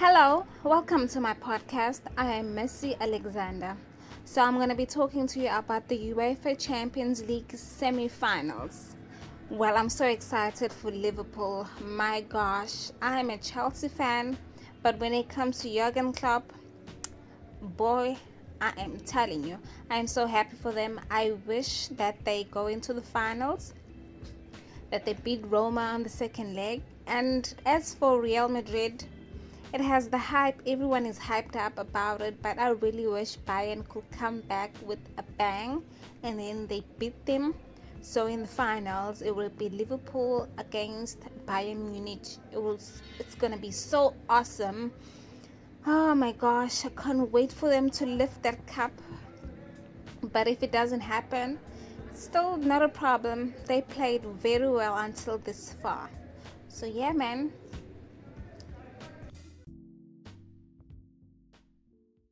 Hello, welcome to my podcast. I am Missy Alexander. So, I'm going to be talking to you about the UEFA Champions League semi finals. Well, I'm so excited for Liverpool. My gosh, I'm a Chelsea fan, but when it comes to Jurgen Klopp, boy, I am telling you, I am so happy for them. I wish that they go into the finals, that they beat Roma on the second leg. And as for Real Madrid, it has the hype, everyone is hyped up about it, but I really wish Bayern could come back with a bang and then they beat them. So in the finals, it will be Liverpool against Bayern Munich. It was, it's gonna be so awesome. Oh my gosh, I can't wait for them to lift that cup. But if it doesn't happen, still not a problem. They played very well until this far. So yeah, man,